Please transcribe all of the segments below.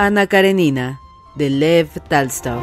Ana Karenina, de Lev Talstov.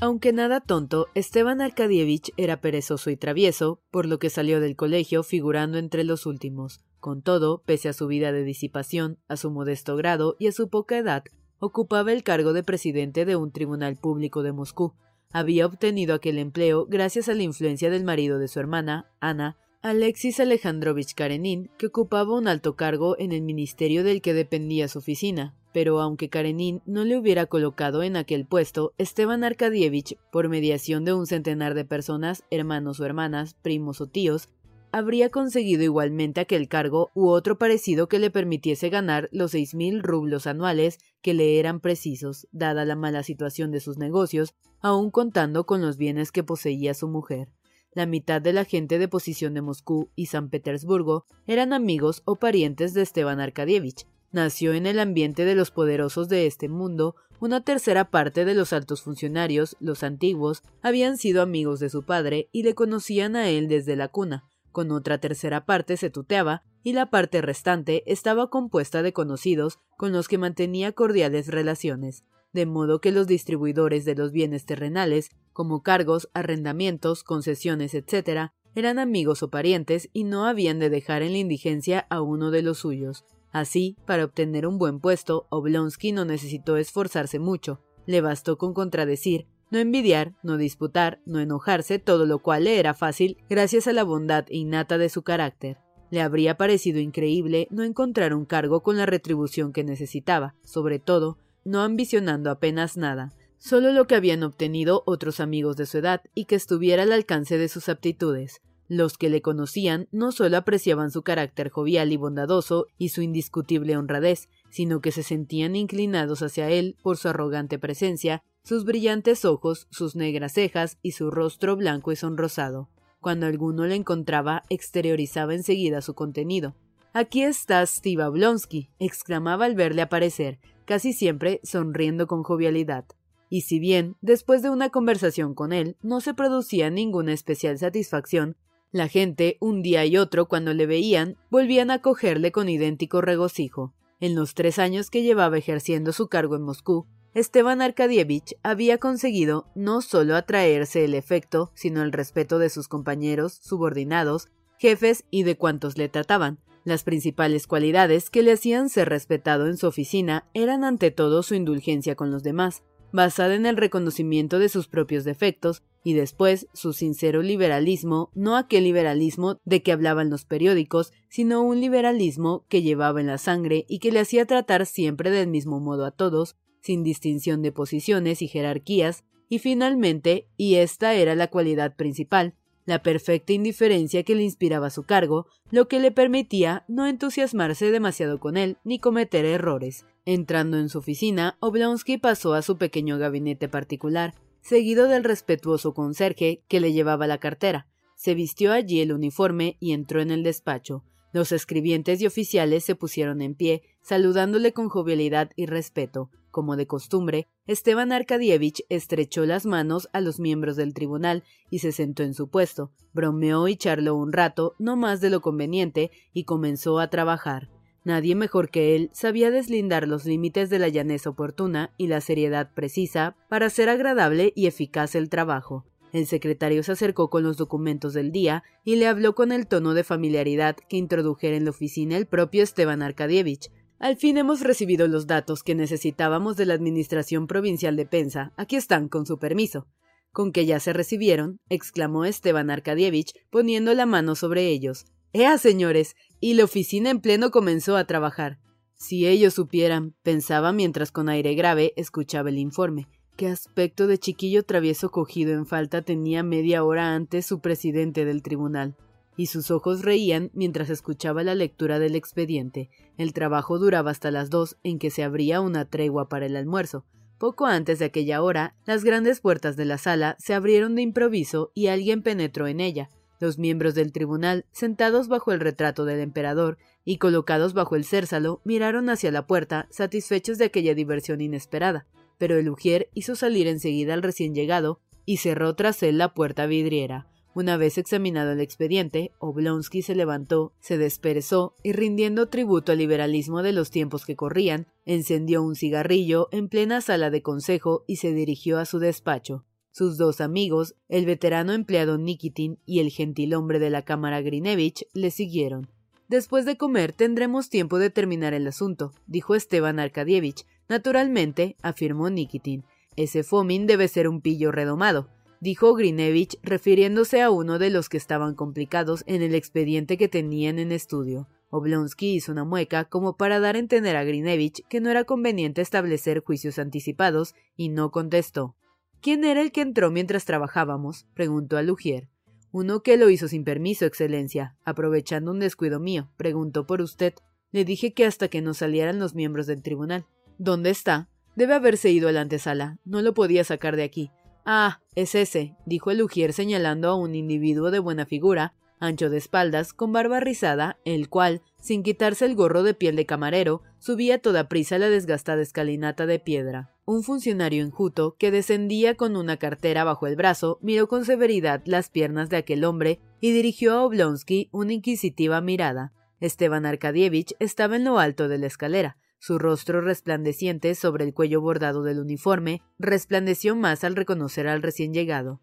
Aunque nada tonto, Esteban Arkadievich era perezoso y travieso, por lo que salió del colegio figurando entre los últimos. Con todo, pese a su vida de disipación, a su modesto grado y a su poca edad, ocupaba el cargo de presidente de un tribunal público de Moscú. Había obtenido aquel empleo gracias a la influencia del marido de su hermana, Ana, Alexis Alejandrovich Karenin, que ocupaba un alto cargo en el ministerio del que dependía su oficina. Pero aunque Karenin no le hubiera colocado en aquel puesto, Esteban Arkadievich, por mediación de un centenar de personas, hermanos o hermanas, primos o tíos, habría conseguido igualmente aquel cargo u otro parecido que le permitiese ganar los seis mil rublos anuales que le eran precisos, dada la mala situación de sus negocios, aun contando con los bienes que poseía su mujer. La mitad de la gente de posición de Moscú y San Petersburgo eran amigos o parientes de Esteban Arkadievich. Nació en el ambiente de los poderosos de este mundo, una tercera parte de los altos funcionarios, los antiguos, habían sido amigos de su padre y le conocían a él desde la cuna, con otra tercera parte se tuteaba y la parte restante estaba compuesta de conocidos con los que mantenía cordiales relaciones, de modo que los distribuidores de los bienes terrenales, como cargos, arrendamientos, concesiones, etc., eran amigos o parientes y no habían de dejar en la indigencia a uno de los suyos. Así, para obtener un buen puesto, Oblonsky no necesitó esforzarse mucho, le bastó con contradecir no envidiar, no disputar, no enojarse, todo lo cual le era fácil gracias a la bondad innata de su carácter. Le habría parecido increíble no encontrar un cargo con la retribución que necesitaba, sobre todo, no ambicionando apenas nada, solo lo que habían obtenido otros amigos de su edad y que estuviera al alcance de sus aptitudes. Los que le conocían no solo apreciaban su carácter jovial y bondadoso y su indiscutible honradez, sino que se sentían inclinados hacia él por su arrogante presencia sus brillantes ojos, sus negras cejas y su rostro blanco y sonrosado. Cuando alguno le encontraba, exteriorizaba enseguida su contenido. Aquí está Steve Oblonsky, exclamaba al verle aparecer, casi siempre sonriendo con jovialidad. Y si bien, después de una conversación con él, no se producía ninguna especial satisfacción, la gente, un día y otro, cuando le veían, volvían a cogerle con idéntico regocijo. En los tres años que llevaba ejerciendo su cargo en Moscú, Esteban Arkadievich había conseguido no solo atraerse el efecto, sino el respeto de sus compañeros, subordinados, jefes y de cuantos le trataban. Las principales cualidades que le hacían ser respetado en su oficina eran ante todo su indulgencia con los demás, basada en el reconocimiento de sus propios defectos, y después su sincero liberalismo, no aquel liberalismo de que hablaban los periódicos, sino un liberalismo que llevaba en la sangre y que le hacía tratar siempre del mismo modo a todos, sin distinción de posiciones y jerarquías, y finalmente, y esta era la cualidad principal, la perfecta indiferencia que le inspiraba su cargo, lo que le permitía no entusiasmarse demasiado con él ni cometer errores. Entrando en su oficina, Oblonsky pasó a su pequeño gabinete particular, seguido del respetuoso conserje que le llevaba la cartera. Se vistió allí el uniforme y entró en el despacho. Los escribientes y oficiales se pusieron en pie, saludándole con jovialidad y respeto. Como de costumbre, Esteban Arkadievich estrechó las manos a los miembros del tribunal y se sentó en su puesto, bromeó y charló un rato, no más de lo conveniente, y comenzó a trabajar. Nadie mejor que él sabía deslindar los límites de la llaneza oportuna y la seriedad precisa para hacer agradable y eficaz el trabajo. El secretario se acercó con los documentos del día y le habló con el tono de familiaridad que introdujera en la oficina el propio Esteban Arkadievich. Al fin hemos recibido los datos que necesitábamos de la Administración Provincial de Pensa. Aquí están, con su permiso. Con que ya se recibieron, exclamó Esteban Arkadievich, poniendo la mano sobre ellos. ¡Ea, señores! y la oficina en pleno comenzó a trabajar. Si ellos supieran, pensaba mientras con aire grave escuchaba el informe, qué aspecto de chiquillo travieso cogido en falta tenía media hora antes su presidente del tribunal. Y sus ojos reían mientras escuchaba la lectura del expediente. El trabajo duraba hasta las dos, en que se abría una tregua para el almuerzo. Poco antes de aquella hora, las grandes puertas de la sala se abrieron de improviso y alguien penetró en ella. Los miembros del tribunal, sentados bajo el retrato del emperador y colocados bajo el cérsalo, miraron hacia la puerta, satisfechos de aquella diversión inesperada, pero el ujier hizo salir enseguida al recién llegado y cerró tras él la puerta vidriera. Una vez examinado el expediente, Oblonsky se levantó, se desperezó y rindiendo tributo al liberalismo de los tiempos que corrían, encendió un cigarrillo en plena sala de consejo y se dirigió a su despacho. Sus dos amigos, el veterano empleado Nikitin y el gentilhombre de la cámara Grinevich, le siguieron. Después de comer tendremos tiempo de terminar el asunto, dijo Esteban Arkadievich. Naturalmente, afirmó Nikitin. Ese Fomin debe ser un pillo redomado, dijo Grinevich, refiriéndose a uno de los que estaban complicados en el expediente que tenían en estudio. Oblonsky hizo una mueca como para dar a entender a Grinevich que no era conveniente establecer juicios anticipados y no contestó. ¿Quién era el que entró mientras trabajábamos? preguntó a Lugier. Uno que lo hizo sin permiso, Excelencia, aprovechando un descuido mío. Preguntó por usted. Le dije que hasta que no salieran los miembros del tribunal. ¿Dónde está? Debe haberse ido a la antesala. No lo podía sacar de aquí. Ah, es ese, dijo el Ujier señalando a un individuo de buena figura, ancho de espaldas, con barba rizada, el cual, sin quitarse el gorro de piel de camarero, subía toda prisa la desgastada escalinata de piedra. Un funcionario enjuto, que descendía con una cartera bajo el brazo, miró con severidad las piernas de aquel hombre y dirigió a Oblonsky una inquisitiva mirada. Esteban Arkadievich estaba en lo alto de la escalera. Su rostro resplandeciente sobre el cuello bordado del uniforme resplandeció más al reconocer al recién llegado.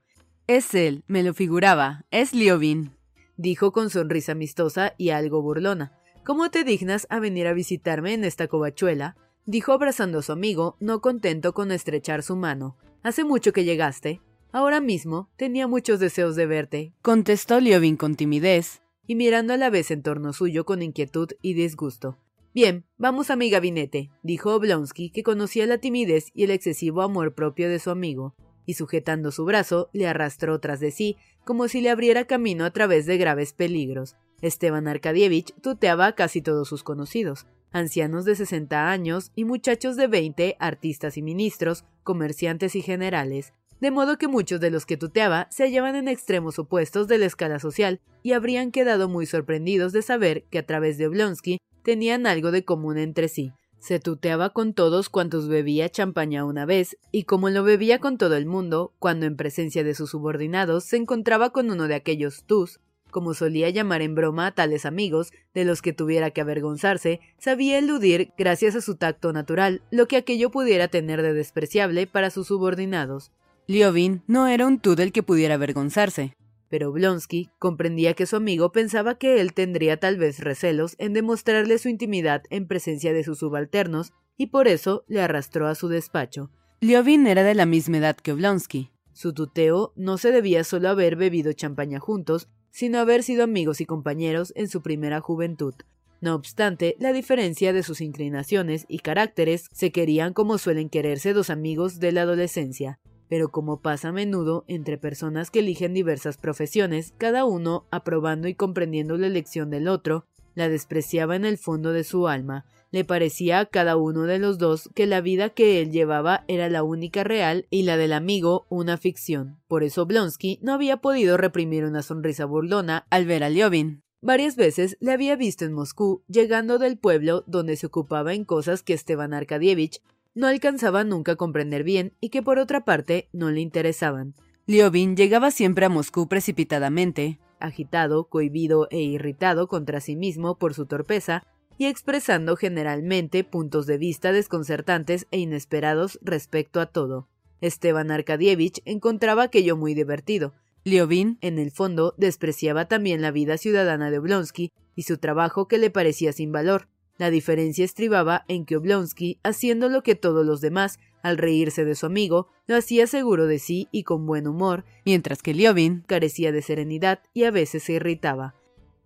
Es él, me lo figuraba, es Liovin, dijo con sonrisa amistosa y algo burlona. ¿Cómo te dignas a venir a visitarme en esta covachuela? dijo abrazando a su amigo, no contento con estrechar su mano. Hace mucho que llegaste. Ahora mismo tenía muchos deseos de verte, contestó Liovin con timidez, y mirando a la vez en torno suyo con inquietud y disgusto. Bien, vamos a mi gabinete, dijo Oblonsky, que conocía la timidez y el excesivo amor propio de su amigo, y sujetando su brazo, le arrastró tras de sí, como si le abriera camino a través de graves peligros. Esteban Arkadievich tuteaba a casi todos sus conocidos, ancianos de 60 años y muchachos de 20, artistas y ministros, comerciantes y generales, de modo que muchos de los que tuteaba se hallaban en extremos opuestos de la escala social y habrían quedado muy sorprendidos de saber que a través de Oblonsky tenían algo de común entre sí. Se tuteaba con todos cuantos bebía champaña una vez, y como lo bebía con todo el mundo, cuando en presencia de sus subordinados se encontraba con uno de aquellos tus como solía llamar en broma a tales amigos, de los que tuviera que avergonzarse, sabía eludir, gracias a su tacto natural, lo que aquello pudiera tener de despreciable para sus subordinados. Liovin no era un tú del que pudiera avergonzarse, pero Blonsky comprendía que su amigo pensaba que él tendría tal vez recelos en demostrarle su intimidad en presencia de sus subalternos, y por eso le arrastró a su despacho. Liovin era de la misma edad que Oblonsky, Su tuteo no se debía solo haber bebido champaña juntos, sino haber sido amigos y compañeros en su primera juventud. No obstante, la diferencia de sus inclinaciones y caracteres se querían como suelen quererse dos amigos de la adolescencia, pero como pasa a menudo entre personas que eligen diversas profesiones, cada uno aprobando y comprendiendo la elección del otro, la despreciaba en el fondo de su alma, le parecía a cada uno de los dos que la vida que él llevaba era la única real y la del amigo una ficción. Por eso Blonsky no había podido reprimir una sonrisa burlona al ver a Liovin. Varias veces le había visto en Moscú, llegando del pueblo donde se ocupaba en cosas que Esteban Arkadievich no alcanzaba nunca a comprender bien y que por otra parte no le interesaban. Liovin llegaba siempre a Moscú precipitadamente, agitado, cohibido e irritado contra sí mismo por su torpeza, y expresando generalmente puntos de vista desconcertantes e inesperados respecto a todo. Esteban Arkadievich encontraba aquello muy divertido. Liovin, en el fondo, despreciaba también la vida ciudadana de Oblonsky y su trabajo que le parecía sin valor. La diferencia estribaba en que Oblonsky, haciendo lo que todos los demás, al reírse de su amigo, lo hacía seguro de sí y con buen humor, mientras que Liovin carecía de serenidad y a veces se irritaba.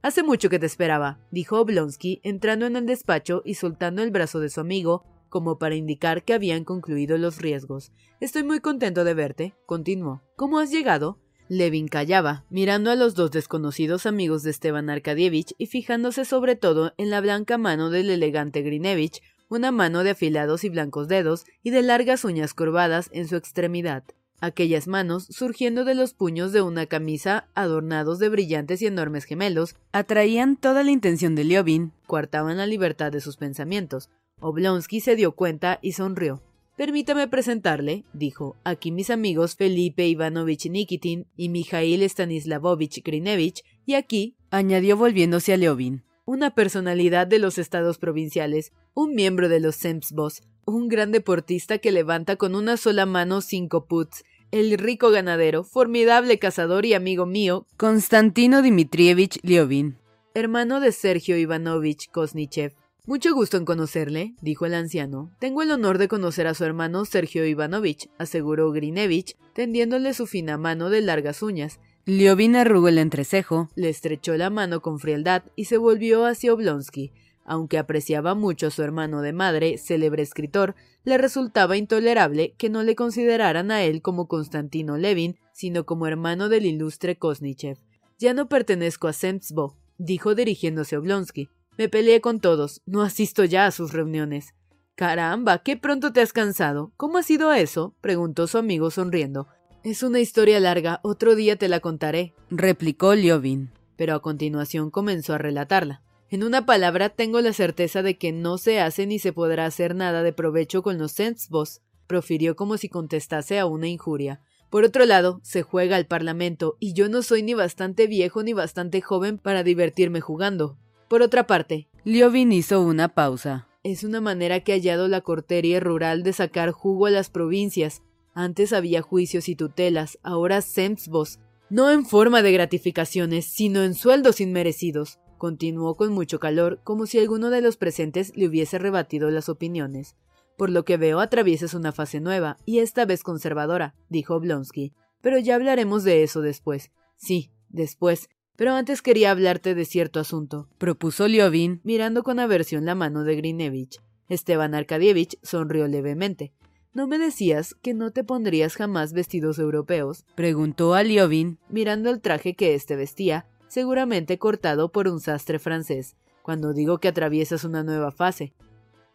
Hace mucho que te esperaba, dijo Oblonsky, entrando en el despacho y soltando el brazo de su amigo, como para indicar que habían concluido los riesgos. Estoy muy contento de verte, continuó. ¿Cómo has llegado? Levin callaba, mirando a los dos desconocidos amigos de Esteban Arkadievich y fijándose sobre todo en la blanca mano del elegante Grinevich, una mano de afilados y blancos dedos y de largas uñas curvadas en su extremidad aquellas manos, surgiendo de los puños de una camisa adornados de brillantes y enormes gemelos, atraían toda la intención de Liobin, coartaban la libertad de sus pensamientos. Oblonsky se dio cuenta y sonrió. Permítame presentarle, dijo, aquí mis amigos Felipe Ivanovich Nikitin y Mikhail Stanislavovich Grinevich, y aquí, añadió volviéndose a Leovin, una personalidad de los estados provinciales, un miembro de los Semsbos, un gran deportista que levanta con una sola mano cinco puts, el rico ganadero, formidable cazador y amigo mío, Konstantino Dmitrievich Liovin, hermano de Sergio Ivanovich Kosnichev. Mucho gusto en conocerle, dijo el anciano. Tengo el honor de conocer a su hermano Sergio Ivanovich, aseguró Grinevich, tendiéndole su fina mano de largas uñas. Liovin arrugó el entrecejo, le estrechó la mano con frialdad y se volvió hacia Oblonsky. Aunque apreciaba mucho a su hermano de madre, célebre escritor, le resultaba intolerable que no le consideraran a él como Constantino Levin, sino como hermano del ilustre Kosnichev. Ya no pertenezco a Semtsbo, dijo dirigiéndose a Oblonsky. Me peleé con todos, no asisto ya a sus reuniones. Caramba, qué pronto te has cansado. ¿Cómo ha sido eso? preguntó su amigo sonriendo. Es una historia larga, otro día te la contaré, replicó Liovin. Pero a continuación comenzó a relatarla. En una palabra, tengo la certeza de que no se hace ni se podrá hacer nada de provecho con los Sensbos, profirió como si contestase a una injuria. Por otro lado, se juega al Parlamento, y yo no soy ni bastante viejo ni bastante joven para divertirme jugando. Por otra parte, Liovin hizo una pausa. Es una manera que ha hallado la cortería rural de sacar jugo a las provincias. Antes había juicios y tutelas, ahora Semsbos. No en forma de gratificaciones, sino en sueldos inmerecidos. Continuó con mucho calor, como si alguno de los presentes le hubiese rebatido las opiniones. Por lo que veo atraviesas una fase nueva, y esta vez conservadora, dijo Oblonsky. Pero ya hablaremos de eso después. Sí, después. Pero antes quería hablarte de cierto asunto, propuso Liovin, mirando con aversión la mano de Grinevich. Esteban Arkadievich sonrió levemente. ¿No me decías que no te pondrías jamás vestidos europeos? preguntó a Liovin, mirando el traje que éste vestía, seguramente cortado por un sastre francés, cuando digo que atraviesas una nueva fase.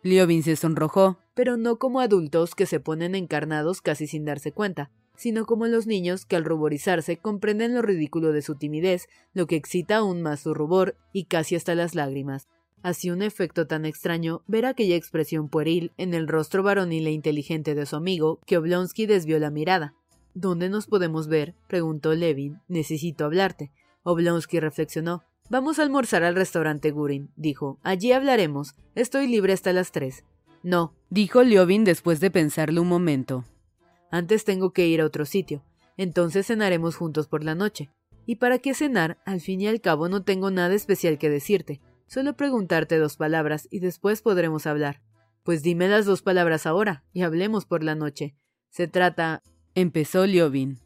Liovin se sonrojó, pero no como adultos que se ponen encarnados casi sin darse cuenta, sino como los niños que al ruborizarse comprenden lo ridículo de su timidez, lo que excita aún más su rubor y casi hasta las lágrimas. Hacía un efecto tan extraño ver aquella expresión pueril en el rostro varonil e inteligente de su amigo que Oblonsky desvió la mirada. ¿Dónde nos podemos ver? preguntó Levin. Necesito hablarte. Oblonsky reflexionó. Vamos a almorzar al restaurante Gurin, dijo. Allí hablaremos. Estoy libre hasta las tres. No, dijo Liovin después de pensarlo un momento. Antes tengo que ir a otro sitio. Entonces cenaremos juntos por la noche. ¿Y para qué cenar? Al fin y al cabo no tengo nada especial que decirte. Solo preguntarte dos palabras y después podremos hablar. Pues dime las dos palabras ahora y hablemos por la noche. Se trata. Empezó Liobin.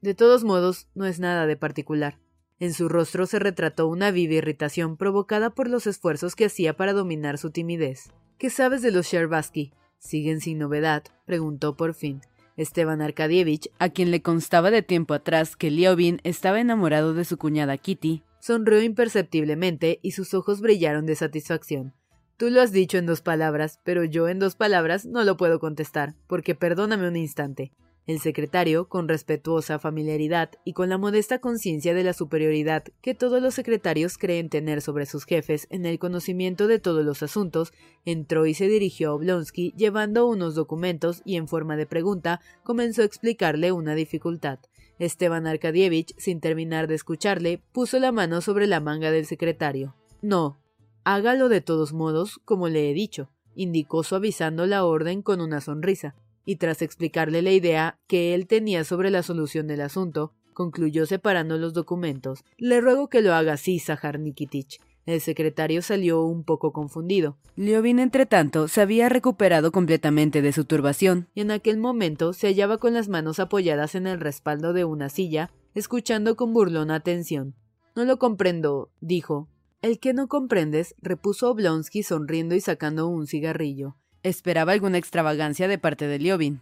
De todos modos, no es nada de particular. En su rostro se retrató una viva irritación provocada por los esfuerzos que hacía para dominar su timidez. ¿Qué sabes de los Sherbaski? ¿Siguen sin novedad? preguntó por fin. Esteban Arkadievich, a quien le constaba de tiempo atrás que Liobin estaba enamorado de su cuñada Kitty, sonrió imperceptiblemente y sus ojos brillaron de satisfacción. Tú lo has dicho en dos palabras, pero yo en dos palabras no lo puedo contestar, porque perdóname un instante. El secretario, con respetuosa familiaridad y con la modesta conciencia de la superioridad que todos los secretarios creen tener sobre sus jefes en el conocimiento de todos los asuntos, entró y se dirigió a Oblonsky llevando unos documentos y en forma de pregunta comenzó a explicarle una dificultad. Esteban Arkadievich, sin terminar de escucharle, puso la mano sobre la manga del secretario. No, hágalo de todos modos, como le he dicho, indicó suavizando la orden con una sonrisa y tras explicarle la idea que él tenía sobre la solución del asunto, concluyó separando los documentos. Le ruego que lo haga así, Zahar Nikitich. El secretario salió un poco confundido. Liovin, entretanto, se había recuperado completamente de su turbación, y en aquel momento se hallaba con las manos apoyadas en el respaldo de una silla, escuchando con burlona atención. No lo comprendo, dijo. El que no comprendes, repuso Oblonsky sonriendo y sacando un cigarrillo. Esperaba alguna extravagancia de parte de Liobin.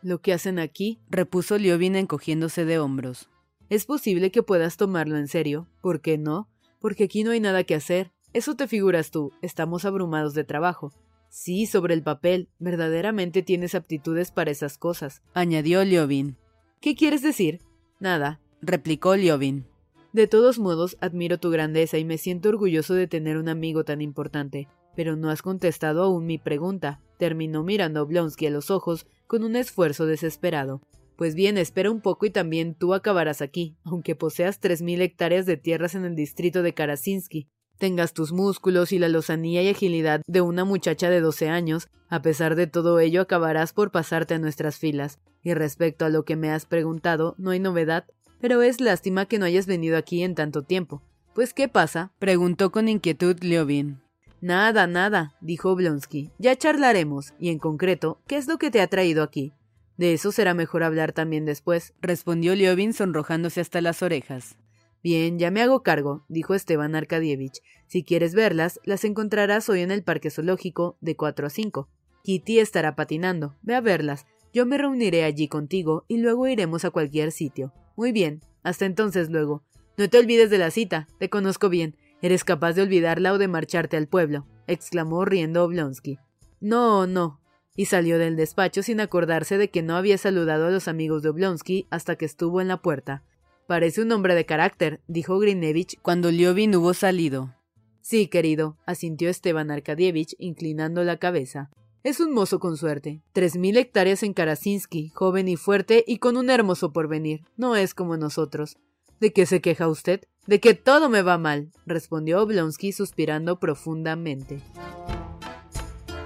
Lo que hacen aquí, repuso Liobin encogiéndose de hombros. Es posible que puedas tomarlo en serio. ¿Por qué no? Porque aquí no hay nada que hacer. Eso te figuras tú. Estamos abrumados de trabajo. Sí, sobre el papel. Verdaderamente tienes aptitudes para esas cosas, añadió Liobin. ¿Qué quieres decir? Nada, replicó Liobin. De todos modos, admiro tu grandeza y me siento orgulloso de tener un amigo tan importante. Pero no has contestado aún mi pregunta. Terminó mirando a Oblonsky a los ojos con un esfuerzo desesperado. Pues bien, espera un poco y también tú acabarás aquí, aunque poseas tres mil hectáreas de tierras en el distrito de Karasinsky. Tengas tus músculos y la lozanía y agilidad de una muchacha de doce años, a pesar de todo ello acabarás por pasarte a nuestras filas. Y respecto a lo que me has preguntado, no hay novedad, pero es lástima que no hayas venido aquí en tanto tiempo. Pues ¿qué pasa? preguntó con inquietud Liobin. Nada, nada, dijo Oblonsky. Ya charlaremos, y en concreto, ¿qué es lo que te ha traído aquí? De eso será mejor hablar también después, respondió Liovin sonrojándose hasta las orejas. Bien, ya me hago cargo, dijo Esteban Arkadievich. Si quieres verlas, las encontrarás hoy en el Parque Zoológico, de cuatro a cinco. Kitty estará patinando. Ve a verlas. Yo me reuniré allí contigo y luego iremos a cualquier sitio. Muy bien. Hasta entonces luego. No te olvides de la cita. Te conozco bien. Eres capaz de olvidarla o de marcharte al pueblo, exclamó riendo Oblonsky. No, no. Y salió del despacho sin acordarse de que no había saludado a los amigos de Oblonsky hasta que estuvo en la puerta. Parece un hombre de carácter, dijo Grinevich cuando Liovin hubo salido. Sí, querido, asintió Esteban Arkadievich, inclinando la cabeza. Es un mozo con suerte. Tres mil hectáreas en Karasinsky, joven y fuerte y con un hermoso porvenir. No es como nosotros. ¿De qué se queja usted? De que todo me va mal, respondió Oblonsky suspirando profundamente.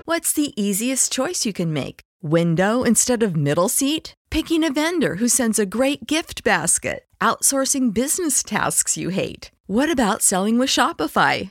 What's the easiest choice you can make? Window instead of middle seat? Picking a vendor who sends a great gift basket? Outsourcing business tasks you hate? What about selling with Shopify?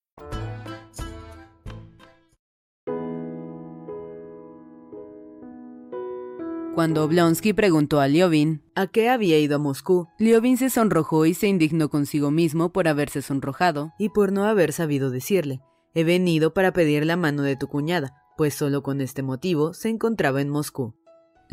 Cuando Oblonsky preguntó a Liovin a qué había ido a Moscú. Liovin se sonrojó y se indignó consigo mismo por haberse sonrojado y por no haber sabido decirle He venido para pedir la mano de tu cuñada, pues solo con este motivo se encontraba en Moscú.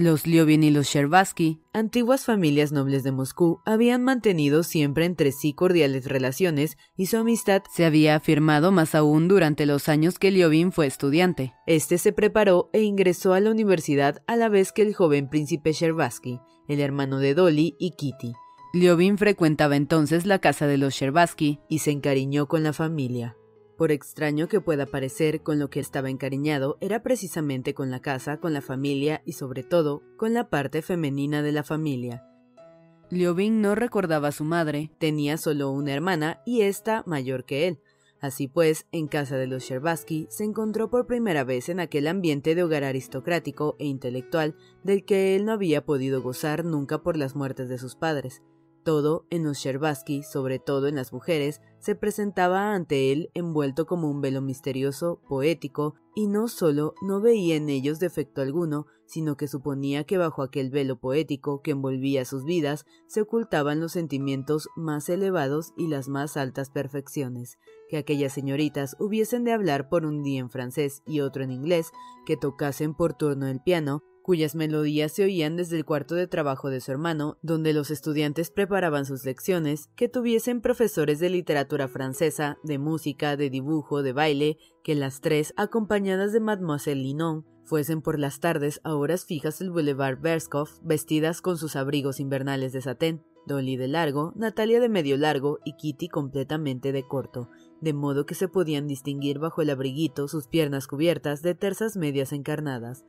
Los Liovin y los Sherbatsky, antiguas familias nobles de Moscú, habían mantenido siempre entre sí cordiales relaciones y su amistad se había afirmado más aún durante los años que Liovin fue estudiante. Este se preparó e ingresó a la universidad a la vez que el joven príncipe Sherbatsky, el hermano de Dolly y Kitty. Liovin frecuentaba entonces la casa de los Sherbatsky y se encariñó con la familia. Por extraño que pueda parecer, con lo que estaba encariñado era precisamente con la casa, con la familia y sobre todo con la parte femenina de la familia. Liobin no recordaba a su madre, tenía solo una hermana y esta mayor que él. Así pues, en casa de los Sherbatsky se encontró por primera vez en aquel ambiente de hogar aristocrático e intelectual del que él no había podido gozar nunca por las muertes de sus padres. Todo en los Sherbatsky, sobre todo en las mujeres, se presentaba ante él envuelto como un velo misterioso, poético, y no solo no veía en ellos defecto alguno, sino que suponía que bajo aquel velo poético que envolvía sus vidas se ocultaban los sentimientos más elevados y las más altas perfecciones, que aquellas señoritas hubiesen de hablar por un día en francés y otro en inglés, que tocasen por turno el piano, cuyas melodías se oían desde el cuarto de trabajo de su hermano, donde los estudiantes preparaban sus lecciones, que tuviesen profesores de literatura francesa, de música, de dibujo, de baile, que las tres, acompañadas de Mademoiselle Linon, fuesen por las tardes a horas fijas del Boulevard Berskov, vestidas con sus abrigos invernales de satén, Dolly de largo, Natalia de medio largo y Kitty completamente de corto, de modo que se podían distinguir bajo el abriguito sus piernas cubiertas de tersas medias encarnadas,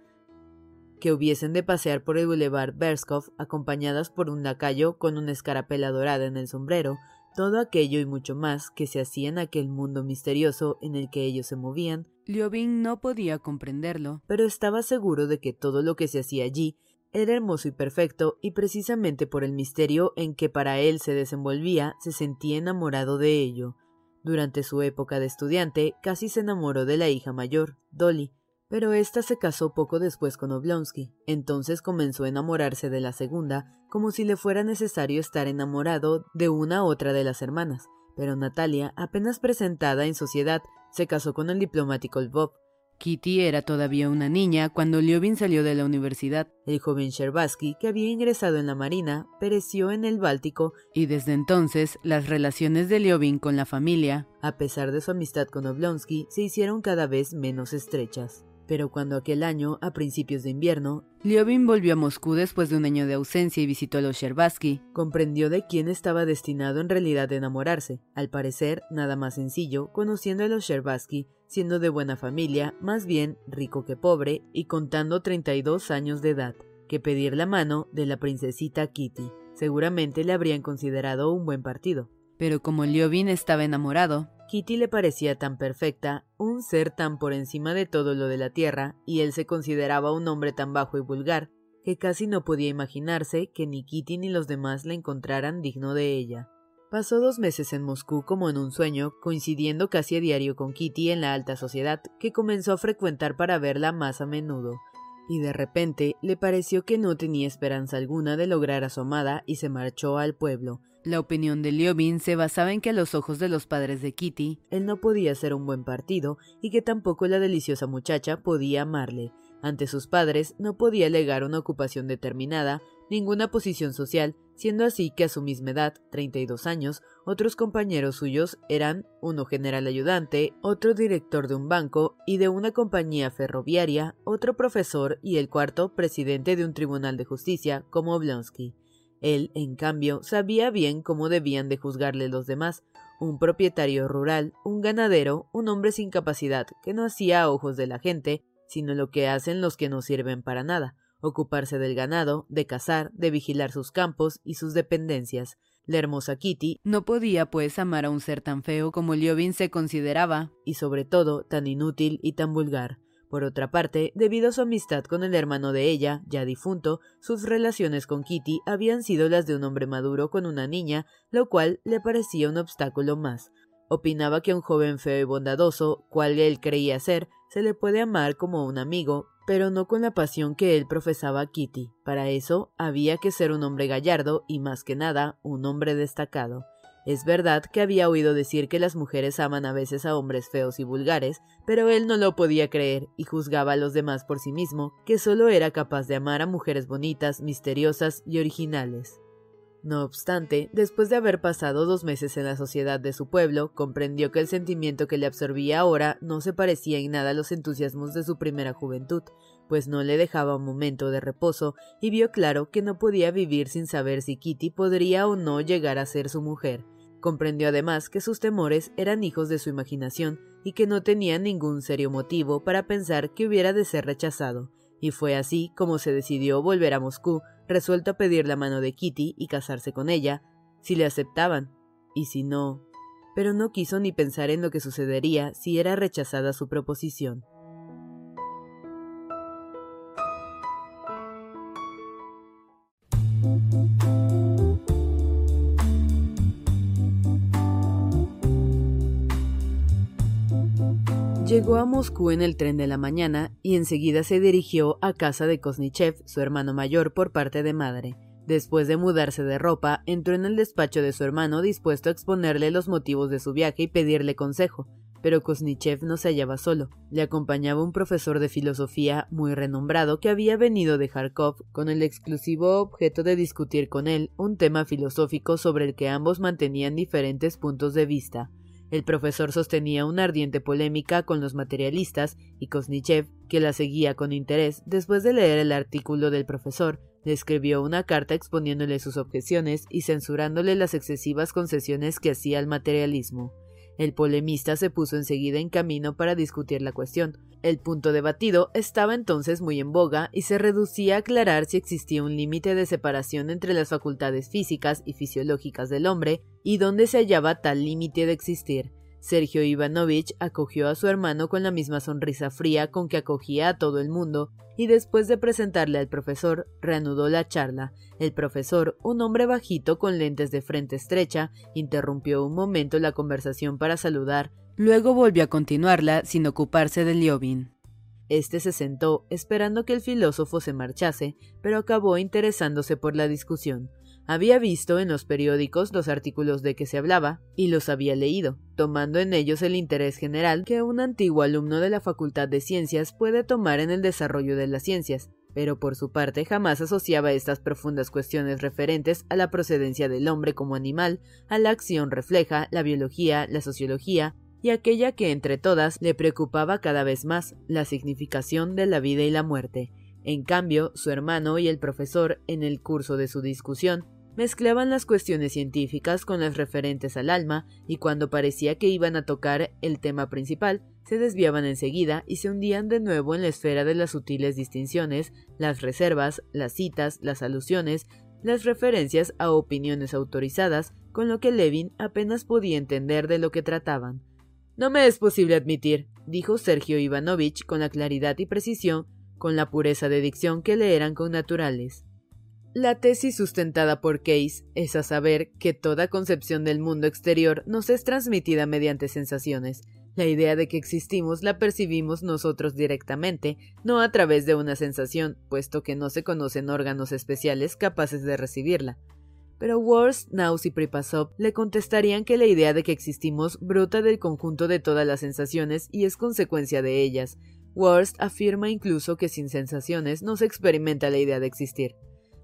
que hubiesen de pasear por el Boulevard Berskov acompañadas por un lacayo con una escarapela dorada en el sombrero, todo aquello y mucho más que se hacía en aquel mundo misterioso en el que ellos se movían, Liobin no podía comprenderlo, pero estaba seguro de que todo lo que se hacía allí era hermoso y perfecto, y precisamente por el misterio en que para él se desenvolvía, se sentía enamorado de ello. Durante su época de estudiante, casi se enamoró de la hija mayor, Dolly, pero ésta se casó poco después con Oblonsky, entonces comenzó a enamorarse de la segunda, como si le fuera necesario estar enamorado de una otra de las hermanas. Pero Natalia, apenas presentada en sociedad, se casó con el diplomático Lvov. Kitty era todavía una niña cuando Liobin salió de la universidad. El joven Sherbatsky, que había ingresado en la marina, pereció en el Báltico y desde entonces las relaciones de Liobin con la familia, a pesar de su amistad con Oblonsky, se hicieron cada vez menos estrechas. Pero cuando aquel año, a principios de invierno, Liobin volvió a Moscú después de un año de ausencia y visitó a los Sherbatsky, comprendió de quién estaba destinado en realidad a enamorarse. Al parecer, nada más sencillo, conociendo a los Sherbatsky, siendo de buena familia, más bien rico que pobre, y contando 32 años de edad, que pedir la mano de la princesita Kitty. Seguramente le habrían considerado un buen partido. Pero como Liobin estaba enamorado, Kitty le parecía tan perfecta, un ser tan por encima de todo lo de la tierra, y él se consideraba un hombre tan bajo y vulgar, que casi no podía imaginarse que ni Kitty ni los demás la encontraran digno de ella. Pasó dos meses en Moscú como en un sueño, coincidiendo casi a diario con Kitty en la alta sociedad, que comenzó a frecuentar para verla más a menudo. Y de repente le pareció que no tenía esperanza alguna de lograr a su amada y se marchó al pueblo, la opinión de Liobin se basaba en que a los ojos de los padres de Kitty, él no podía ser un buen partido y que tampoco la deliciosa muchacha podía amarle. Ante sus padres no podía alegar una ocupación determinada, ninguna posición social, siendo así que a su misma edad, 32 años, otros compañeros suyos eran uno general ayudante, otro director de un banco y de una compañía ferroviaria, otro profesor y el cuarto presidente de un tribunal de justicia, como Oblonsky. Él, en cambio, sabía bien cómo debían de juzgarle los demás, un propietario rural, un ganadero, un hombre sin capacidad, que no hacía a ojos de la gente, sino lo que hacen los que no sirven para nada, ocuparse del ganado, de cazar, de vigilar sus campos y sus dependencias. La hermosa Kitty no podía pues amar a un ser tan feo como Liobin se consideraba, y sobre todo tan inútil y tan vulgar. Por otra parte, debido a su amistad con el hermano de ella, ya difunto, sus relaciones con Kitty habían sido las de un hombre maduro con una niña, lo cual le parecía un obstáculo más. Opinaba que a un joven feo y bondadoso, cual él creía ser, se le puede amar como un amigo, pero no con la pasión que él profesaba a Kitty. Para eso había que ser un hombre gallardo y más que nada un hombre destacado. Es verdad que había oído decir que las mujeres aman a veces a hombres feos y vulgares, pero él no lo podía creer y juzgaba a los demás por sí mismo, que solo era capaz de amar a mujeres bonitas, misteriosas y originales. No obstante, después de haber pasado dos meses en la sociedad de su pueblo, comprendió que el sentimiento que le absorbía ahora no se parecía en nada a los entusiasmos de su primera juventud, pues no le dejaba un momento de reposo, y vio claro que no podía vivir sin saber si Kitty podría o no llegar a ser su mujer. Comprendió además que sus temores eran hijos de su imaginación y que no tenía ningún serio motivo para pensar que hubiera de ser rechazado, y fue así como se decidió volver a Moscú resuelto a pedir la mano de Kitty y casarse con ella, si le aceptaban, y si no. Pero no quiso ni pensar en lo que sucedería si era rechazada su proposición. Llegó a Moscú en el tren de la mañana y enseguida se dirigió a casa de Kosnichev, su hermano mayor por parte de madre. Después de mudarse de ropa, entró en el despacho de su hermano dispuesto a exponerle los motivos de su viaje y pedirle consejo. Pero Kosnichev no se hallaba solo. Le acompañaba un profesor de filosofía muy renombrado que había venido de Kharkov con el exclusivo objeto de discutir con él un tema filosófico sobre el que ambos mantenían diferentes puntos de vista. El profesor sostenía una ardiente polémica con los materialistas y Kosnichev, que la seguía con interés, después de leer el artículo del profesor, le escribió una carta exponiéndole sus objeciones y censurándole las excesivas concesiones que hacía al materialismo. El polemista se puso enseguida en camino para discutir la cuestión. El punto debatido estaba entonces muy en boga y se reducía a aclarar si existía un límite de separación entre las facultades físicas y fisiológicas del hombre y dónde se hallaba tal límite de existir. Sergio Ivanovich acogió a su hermano con la misma sonrisa fría con que acogía a todo el mundo, y después de presentarle al profesor, reanudó la charla. El profesor, un hombre bajito con lentes de frente estrecha, interrumpió un momento la conversación para saludar, luego volvió a continuarla sin ocuparse de Liobin. Este se sentó, esperando que el filósofo se marchase, pero acabó interesándose por la discusión. Había visto en los periódicos los artículos de que se hablaba y los había leído, tomando en ellos el interés general que un antiguo alumno de la Facultad de Ciencias puede tomar en el desarrollo de las ciencias, pero por su parte jamás asociaba estas profundas cuestiones referentes a la procedencia del hombre como animal, a la acción refleja, la biología, la sociología, y aquella que entre todas le preocupaba cada vez más, la significación de la vida y la muerte. En cambio, su hermano y el profesor, en el curso de su discusión, mezclaban las cuestiones científicas con las referentes al alma y cuando parecía que iban a tocar el tema principal, se desviaban enseguida y se hundían de nuevo en la esfera de las sutiles distinciones, las reservas, las citas, las alusiones, las referencias a opiniones autorizadas, con lo que Levin apenas podía entender de lo que trataban. No me es posible admitir, dijo Sergio Ivanovich con la claridad y precisión, con la pureza de dicción que le eran connaturales. La tesis sustentada por Case es a saber que toda concepción del mundo exterior nos es transmitida mediante sensaciones. La idea de que existimos la percibimos nosotros directamente, no a través de una sensación, puesto que no se conocen órganos especiales capaces de recibirla. Pero Worst, Naus y Pripasov le contestarían que la idea de que existimos brota del conjunto de todas las sensaciones y es consecuencia de ellas. Worst afirma incluso que sin sensaciones no se experimenta la idea de existir.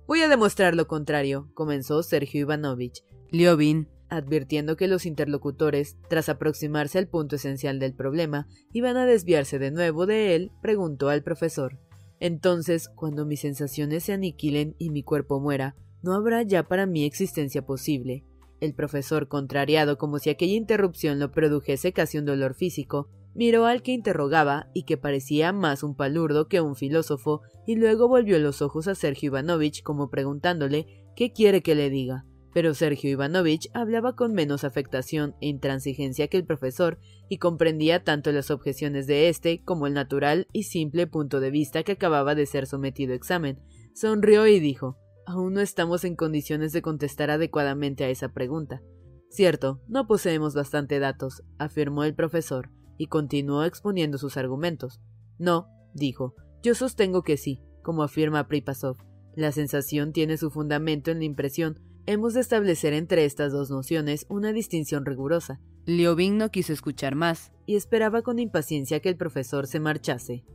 Voy a demostrar lo contrario, comenzó Sergio Ivanovich. Liobin, advirtiendo que los interlocutores, tras aproximarse al punto esencial del problema, iban a desviarse de nuevo de él, preguntó al profesor. Entonces, cuando mis sensaciones se aniquilen y mi cuerpo muera, no habrá ya para mí existencia posible. El profesor, contrariado como si aquella interrupción lo produjese casi un dolor físico, miró al que interrogaba y que parecía más un palurdo que un filósofo, y luego volvió los ojos a Sergio Ivanovich como preguntándole qué quiere que le diga. Pero Sergio Ivanovich hablaba con menos afectación e intransigencia que el profesor y comprendía tanto las objeciones de éste como el natural y simple punto de vista que acababa de ser sometido a examen. Sonrió y dijo Aún no estamos en condiciones de contestar adecuadamente a esa pregunta. Cierto, no poseemos bastante datos, afirmó el profesor, y continuó exponiendo sus argumentos. No, dijo, yo sostengo que sí, como afirma Pripasov. La sensación tiene su fundamento en la impresión. Hemos de establecer entre estas dos nociones una distinción rigurosa. Liobin no quiso escuchar más y esperaba con impaciencia que el profesor se marchase.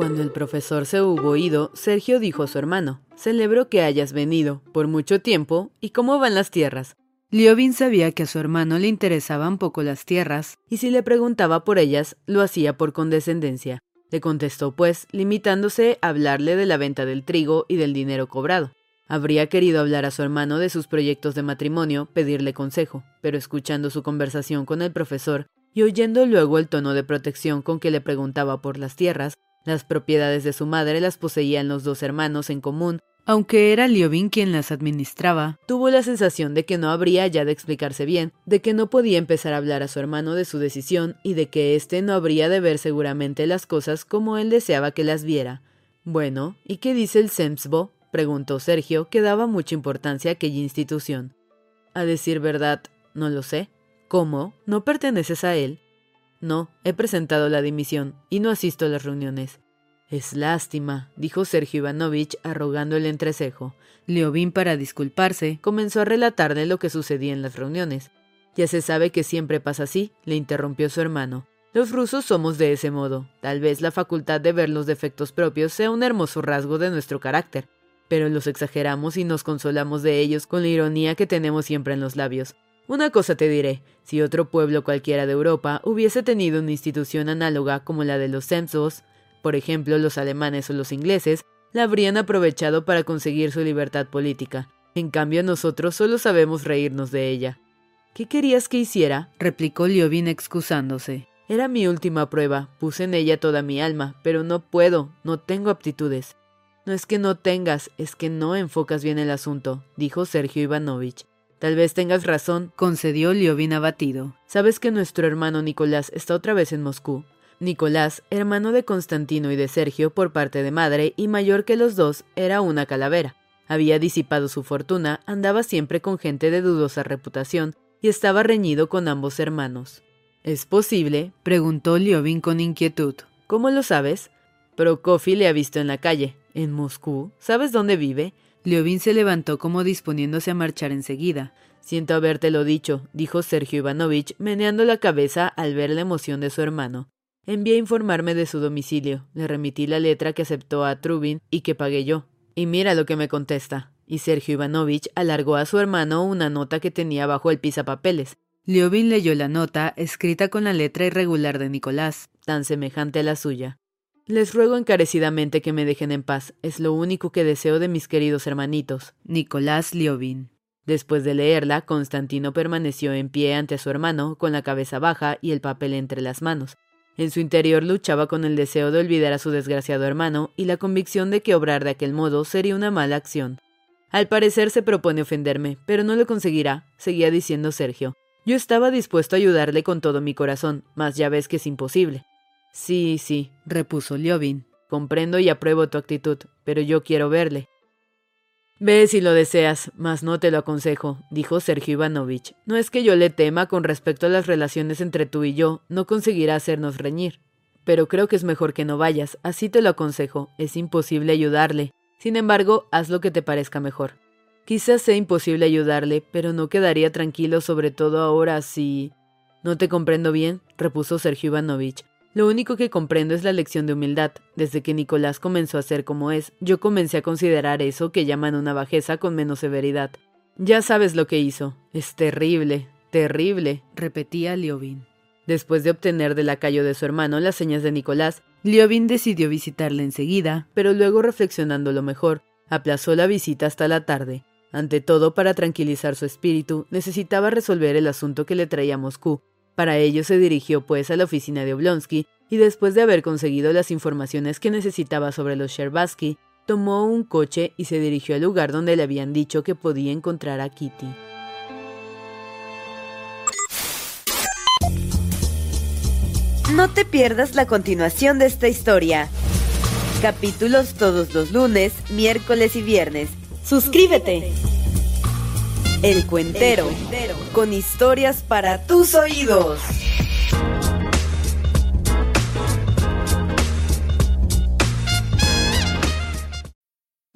Cuando el profesor se hubo ido, Sergio dijo a su hermano, Celebro que hayas venido, por mucho tiempo, ¿y cómo van las tierras? Liobin sabía que a su hermano le interesaban poco las tierras, y si le preguntaba por ellas, lo hacía por condescendencia. Le contestó, pues, limitándose a hablarle de la venta del trigo y del dinero cobrado. Habría querido hablar a su hermano de sus proyectos de matrimonio, pedirle consejo, pero escuchando su conversación con el profesor y oyendo luego el tono de protección con que le preguntaba por las tierras, las propiedades de su madre las poseían los dos hermanos en común, aunque era Liobin quien las administraba. Tuvo la sensación de que no habría ya de explicarse bien, de que no podía empezar a hablar a su hermano de su decisión y de que éste no habría de ver seguramente las cosas como él deseaba que las viera. Bueno, ¿y qué dice el SEMSBO? preguntó Sergio, que daba mucha importancia a aquella institución. A decir verdad, no lo sé. ¿Cómo? ¿No perteneces a él? No, he presentado la dimisión y no asisto a las reuniones. Es lástima, dijo Sergio Ivanovich arrogando el entrecejo. Leovín, para disculparse, comenzó a relatarle lo que sucedía en las reuniones. Ya se sabe que siempre pasa así, le interrumpió su hermano. Los rusos somos de ese modo. Tal vez la facultad de ver los defectos propios sea un hermoso rasgo de nuestro carácter, pero los exageramos y nos consolamos de ellos con la ironía que tenemos siempre en los labios. Una cosa te diré, si otro pueblo cualquiera de Europa hubiese tenido una institución análoga como la de los censos, por ejemplo los alemanes o los ingleses, la habrían aprovechado para conseguir su libertad política. En cambio nosotros solo sabemos reírnos de ella. ¿Qué querías que hiciera? replicó Liobin excusándose. Era mi última prueba, puse en ella toda mi alma, pero no puedo, no tengo aptitudes. No es que no tengas, es que no enfocas bien el asunto, dijo Sergio Ivanovich. Tal vez tengas razón, concedió Liovin abatido. ¿Sabes que nuestro hermano Nicolás está otra vez en Moscú? Nicolás, hermano de Constantino y de Sergio por parte de madre y mayor que los dos, era una calavera. Había disipado su fortuna, andaba siempre con gente de dudosa reputación y estaba reñido con ambos hermanos. ¿Es posible? preguntó Liovin con inquietud. ¿Cómo lo sabes? Prokofy le ha visto en la calle. ¿En Moscú? ¿Sabes dónde vive? Liovin se levantó como disponiéndose a marchar enseguida. Siento habértelo dicho, dijo Sergio Ivanovich, meneando la cabeza al ver la emoción de su hermano. Envié a informarme de su domicilio. Le remití la letra que aceptó a Trubin y que pagué yo. Y mira lo que me contesta. Y Sergio Ivanovich alargó a su hermano una nota que tenía bajo el pisapapeles. Liovin leyó la nota, escrita con la letra irregular de Nicolás, tan semejante a la suya. Les ruego encarecidamente que me dejen en paz. Es lo único que deseo de mis queridos hermanitos. Nicolás Liovin. Después de leerla, Constantino permaneció en pie ante su hermano, con la cabeza baja y el papel entre las manos. En su interior luchaba con el deseo de olvidar a su desgraciado hermano y la convicción de que obrar de aquel modo sería una mala acción. Al parecer se propone ofenderme, pero no lo conseguirá, seguía diciendo Sergio. Yo estaba dispuesto a ayudarle con todo mi corazón, mas ya ves que es imposible. Sí, sí, repuso Liovin. Comprendo y apruebo tu actitud, pero yo quiero verle. Ve si lo deseas, mas no te lo aconsejo, dijo Sergio Ivanovich. No es que yo le tema con respecto a las relaciones entre tú y yo, no conseguirá hacernos reñir. Pero creo que es mejor que no vayas, así te lo aconsejo, es imposible ayudarle. Sin embargo, haz lo que te parezca mejor. Quizás sea imposible ayudarle, pero no quedaría tranquilo sobre todo ahora si... No te comprendo bien, repuso Sergio Ivanovich. Lo único que comprendo es la lección de humildad. Desde que Nicolás comenzó a ser como es, yo comencé a considerar eso que llaman una bajeza con menos severidad. Ya sabes lo que hizo. Es terrible, terrible, repetía Liovin. Después de obtener del lacayo de su hermano las señas de Nicolás, Liovin decidió visitarle enseguida, pero luego reflexionando lo mejor, aplazó la visita hasta la tarde. Ante todo, para tranquilizar su espíritu, necesitaba resolver el asunto que le traía Moscú, para ello se dirigió pues a la oficina de Oblonsky y después de haber conseguido las informaciones que necesitaba sobre los Sherbatsky, tomó un coche y se dirigió al lugar donde le habían dicho que podía encontrar a Kitty. No te pierdas la continuación de esta historia. Capítulos todos los lunes, miércoles y viernes. Suscríbete. El Cuentero, con historias para tus oídos.